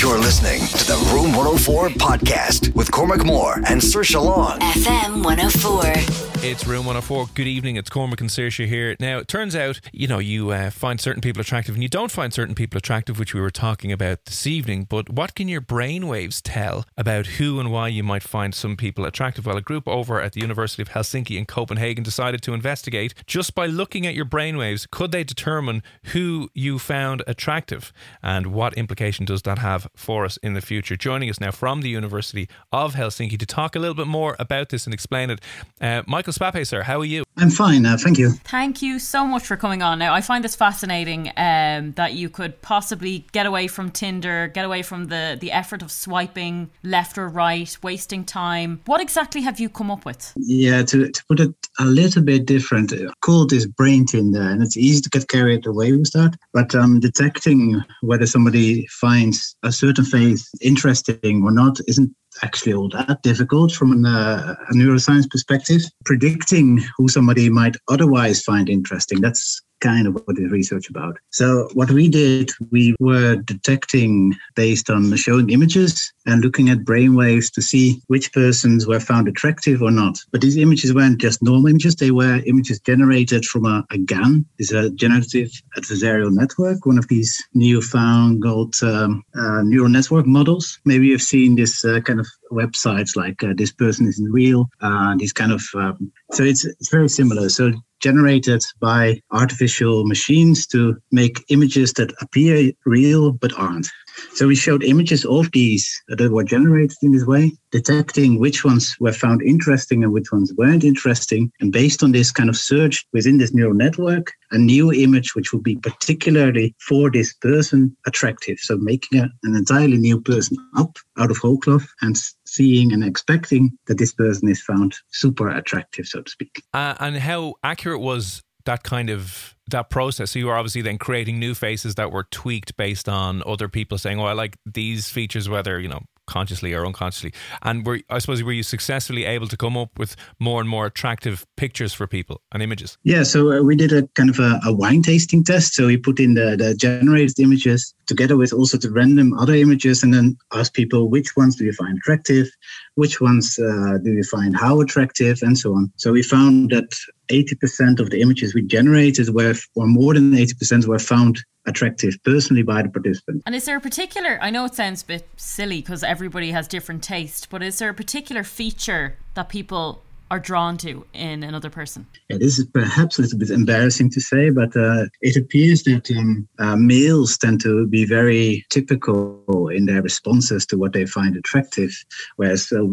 You're listening to the Room 104 podcast with Cormac Moore and Saoirse Long. FM 104. It's Room 104. Good evening. It's Cormac and Saoirse here. Now, it turns out, you know, you uh, find certain people attractive and you don't find certain people attractive, which we were talking about this evening. But what can your brainwaves tell about who and why you might find some people attractive? Well, a group over at the University of Helsinki in Copenhagen decided to investigate just by looking at your brainwaves, could they determine who you found attractive and what implication does that have for us in the future? Joining us now from the University of Helsinki to talk a little bit more about this and explain it, uh, Michael Spape, sir, how are you? I'm fine, uh, thank you. Thank you so much for coming on. Now, I find this fascinating um, that you could possibly get away from Tinder, get away from the, the effort of swiping left or right, wasting time. What exactly have you come up with? Yeah, to, to put it a little bit different, I called this brain Tinder, and it's easy to get carried away with that. But um, detecting whether somebody finds a certain face interesting or not isn't actually all that difficult from an, uh, a neuroscience perspective. Predicting who somebody might otherwise find interesting, that's kind of what the research about. So what we did, we were detecting based on showing images and looking at brainwaves to see which persons were found attractive or not. But these images weren't just normal images; they were images generated from a, a GAN, is a generative adversarial network, one of these newfangled um, uh, neural network models. Maybe you've seen this uh, kind of websites like uh, this person isn't real, uh, these kind of. Um, so it's it's very similar. So generated by artificial machines to make images that appear real but aren't. So we showed images of these that were generated in this way, detecting which ones were found interesting and which ones weren't interesting. And based on this kind of search within this neural network, a new image which would be particularly for this person attractive. So making a, an entirely new person up out of whole cloth and seeing and expecting that this person is found super attractive, so to speak. Uh, and how accurate was that kind of that process. So you were obviously then creating new faces that were tweaked based on other people saying, "Oh, I like these features," whether you know consciously or unconsciously. And were I suppose were you successfully able to come up with more and more attractive pictures for people and images? Yeah, so uh, we did a kind of a, a, wine tasting test. So we put in the, the generated images together with also the random other images, and then ask people which ones do you find attractive, which ones uh, do you find how attractive, and so on. So we found that 80% of the images we generated were, or more than 80% were found attractive personally by the participant. And is there a particular, I know it sounds a bit silly because everybody has different taste, but is there a particular feature that people are drawn to in another person? Yeah, this is perhaps a little bit embarrassing to say, but uh, it appears that um, uh, males tend to be very typical in their responses to what they find attractive, whereas uh,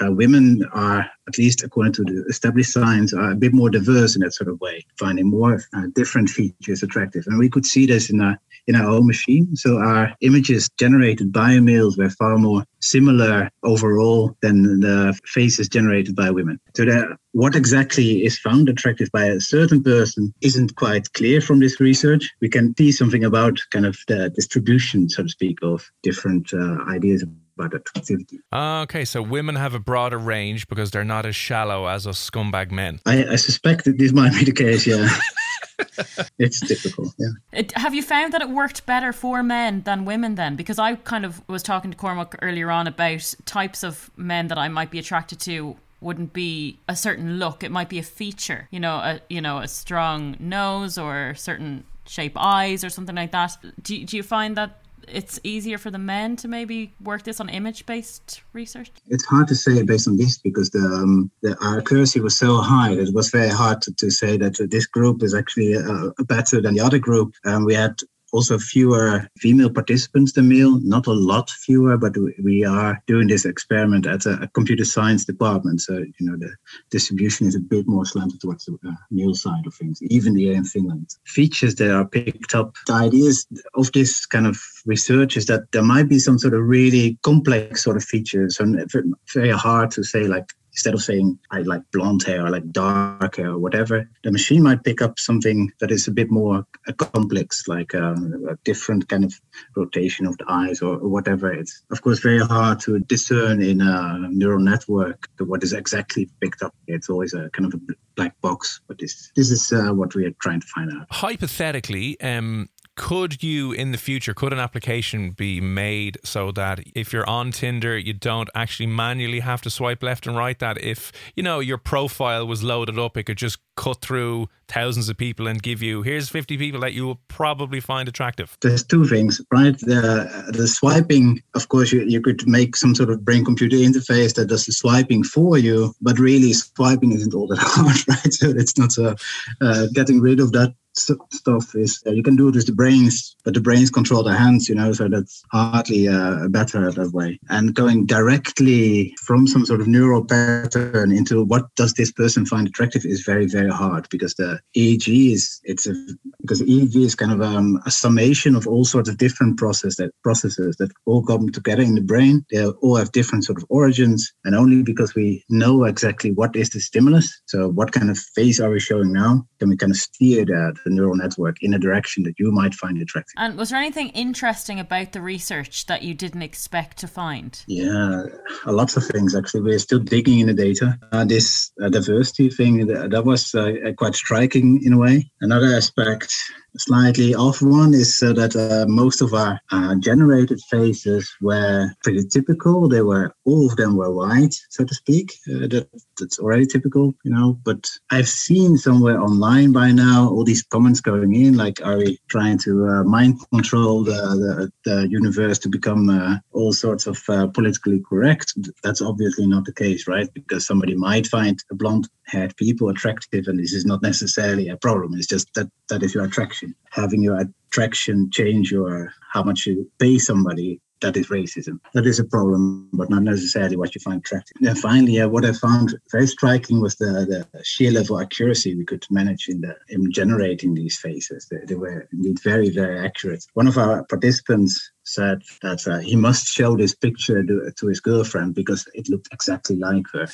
uh, women are, at least according to the established science, are a bit more diverse in that sort of way, finding more uh, different features attractive. And we could see this in our in our own machine. So our images generated by males were far more similar overall than the faces generated by women. So that what exactly is found attractive by a certain person isn't quite clear from this research. We can see something about kind of the distribution, so to speak, of different uh, ideas about attractivity. Ah, okay, so women have a broader range because they're not as shallow as us scumbag men. I, I suspect that this might be the case, yeah. it's difficult, yeah. It, have you found that it worked better for men than women then? Because I kind of was talking to Cormac earlier on about types of men that I might be attracted to wouldn't be a certain look it might be a feature you know a you know a strong nose or certain shape eyes or something like that. Do, do you find that it's easier for the men to maybe work this on image based research? It's hard to say based on this because the, um, the accuracy was so high that it was very hard to, to say that this group is actually uh, better than the other group. Um, we had also fewer female participants than male, not a lot fewer, but we are doing this experiment at a, computer science department. So, you know, the distribution is a bit more slanted towards the uh, male side of things, even here in Finland. Features that are picked up, the ideas of this kind of research is that there might be some sort of really complex sort of features and very hard to say like instead of saying I like blonde hair or like dark hair or whatever, the machine might pick up something that is a bit more uh, complex, like uh, a different kind of rotation of the eyes or, or, whatever. It's of course very hard to discern in a neural network what is exactly picked up. It's always a kind of a black box, but this this is uh, what we are trying to find out. Hypothetically, um, could you in the future could an application be made so that if you're on tinder you don't actually manually have to swipe left and right that if you know your profile was loaded up it could just cut through thousands of people and give you here's 50 people that you will probably find attractive. There's two things right? The the swiping of course you, you could make some sort of brain computer interface that does the swiping for you but really swiping isn't all that hard right? So it's not uh, uh, getting rid of that stuff is uh, you can do it with the brains, but the brains control the hands, you know, so that's hardly uh, better that way. And going directly from some sort of neural pattern into what does this person find attractive is very, very hard because the EEG is, it's a, because EEG is kind of um, a summation of all sorts of different process that processes that all come together in the brain. They all have different sort of origins. And only because we know exactly what is the stimulus, so what kind of face are we showing now, can we kind of steer that the neural network in a direction that you might find attractive. And was there anything interesting about the research that you didn't expect to find? Yeah, lots of things actually. We're still digging in the data. Uh, this uh, diversity thing that, that was uh, quite striking in a way. Another aspect slightly off one is uh, that uh, most of our uh, generated faces were pretty typical. They were all of them were white, so to speak. Uh, that that's already typical, you know. But I've seen somewhere online by now all these comments going in, like, "Are we trying to uh, mind control the, the, the universe to become uh, all sorts of politically correct?" That's obviously not the case, right? Because somebody might find a blonde-haired people attractive, and this is not necessarily a problem. It's just that that is your attraction having your attraction change your how much you pay somebody that is racism. That is a problem, but not necessarily what you find attractive. And finally, uh, what I found very striking was the, the sheer level of accuracy we could manage in the in generating these faces. They, they were indeed very, very accurate. One of our participants said that uh, he must show this picture to, to, his girlfriend because it looked exactly like her,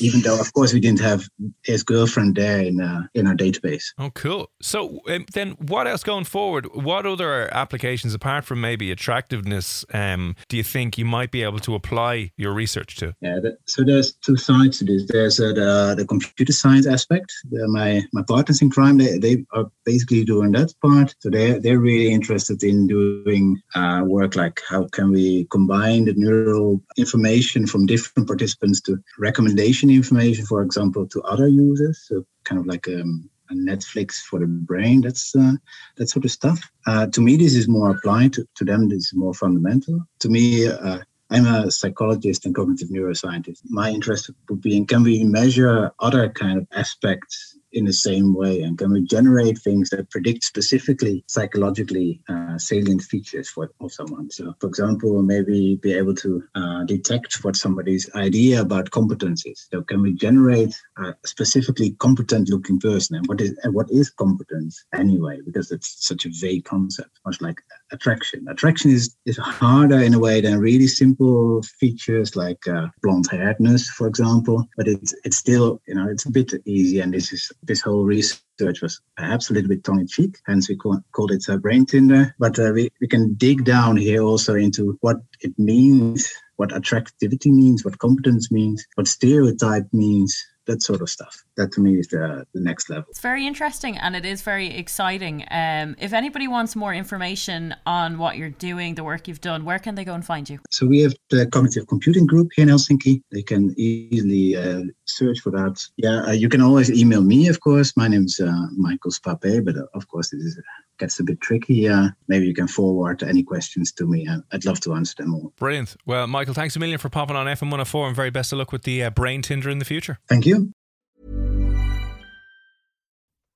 even though, of course, we didn't have his girlfriend there in uh, in our database. Oh, cool. So um, then, what else going forward? What other applications, apart from maybe attractiveness, um, do you think you might be able to apply your research to? Yeah, so there's two sides to this. There's uh, the, the computer science aspect. The, my my partners in crime, they, they are basically doing that part. So they they're really interested in doing uh, work like how can we combine the neural information from different participants to recommendation information, for example, to other users. So kind of like um, a Netflix for the brain. That's uh, that sort of stuff. Uh, to me, this is more applied. To, to them, this is more fundamental. To me, uh, I'm a psychologist and cognitive neuroscientist. My interest would be in can we measure other kind of aspects in the same way? And can we generate things that predict specifically psychologically uh, salient features for, someone? So, for example, maybe be able to uh, detect what somebody's idea about competence is. So, can we generate a specifically competent looking person? And what is and what is competence anyway? Because it's such a vague concept, much like attraction. Attraction is, is harder in a way than really simple features like uh, blonde hairedness, for example. But it's it's still you know it's a bit easy, and this is this whole research was perhaps a little bit tongue in cheek, hence we call, called it uh, brain tinder. But uh, we, we can dig down here also into what it means, what attractivity means, what competence means, what stereotype means, that sort of stuff. That to me is the, the next level. It's very interesting and it is very exciting. Um, if anybody wants more information on what you're doing, the work you've done, where can they go and find you? So we have the cognitive computing group here in Helsinki. They can easily uh, search for that. Yeah, uh, you can always email me, of course. My name is uh, Michael Spape, but uh, of course, this is gets a bit tricky, uh, maybe you can forward any questions to me. I'd love to answer them all. Brilliant. Well, Michael, thanks a million for popping on FM 104 and very best of luck with the uh, Brain Tinder in the future. Thank you.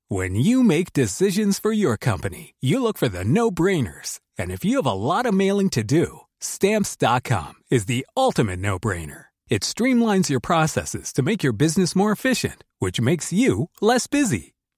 When you make decisions for your company, you look for the no brainers. And if you have a lot of mailing to do, stamps.com is the ultimate no brainer. It streamlines your processes to make your business more efficient, which makes you less busy.